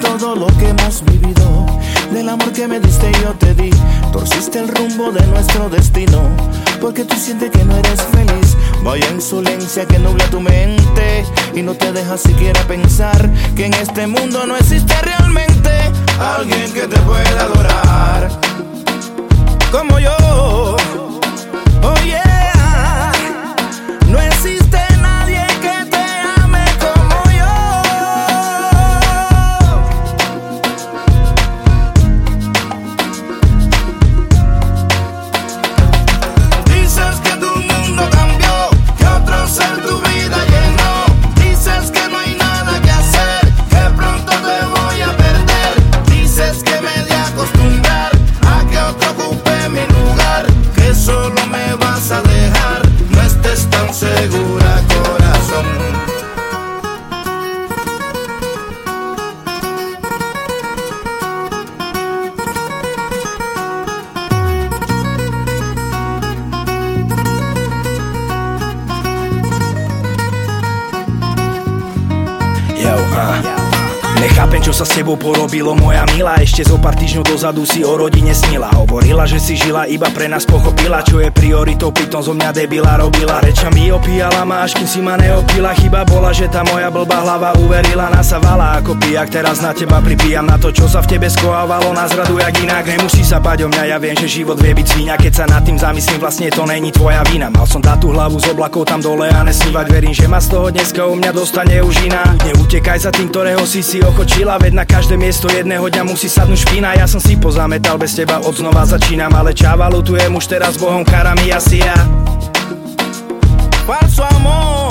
todo lo que hemos vivido. Del amor que me diste yo te di. Torciste el rumbo de nuestro destino. Porque tú sientes que no eres feliz. Vaya insolencia que nubla tu mente. Y no te deja siquiera pensar que en este mundo no existe realmente alguien que te pueda adorar. Como yo. Nechápem, čo sa s tebou porobilo. Moja milá Ešte zo pár týždňov dozadu si o rodine snila. Hovorila, že si žila iba pre nás pochopila Čo je prioritou, pritom zo mňa debila robila. Rečami opíjala ma, až kým si ma neopila. Chyba bola, že tá moja blbá hlava uverila Nasavala ako pijak, teraz na teba pripijam Na to, čo sa v tebe skovávalo, na zradu jak inak Nemusí sa bať o mňa, ja viem, že život vie byť svíňa Keď sa nad tým zamyslím, vlastne to není tvoja vina. Mal som dať tú hlavu z oblakov tam dole a nesnívať Verím, že ma z toho dneska u mňa dostane už iná. Neutekaj za tým, ktorého si si ochočila Veď na každé miesto jedného dňa musí sadnúť špína. Ja som si pozametal, bez teba od znova začínam Ale čáva lutujem už teraz Bohom karami asi ja. Falso amor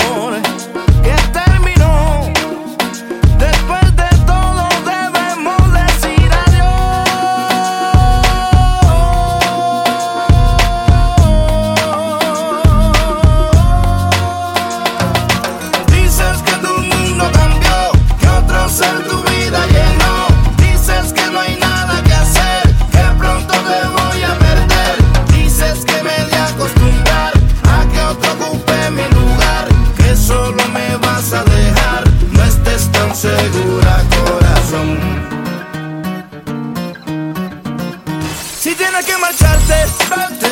Si tienes que marcharte,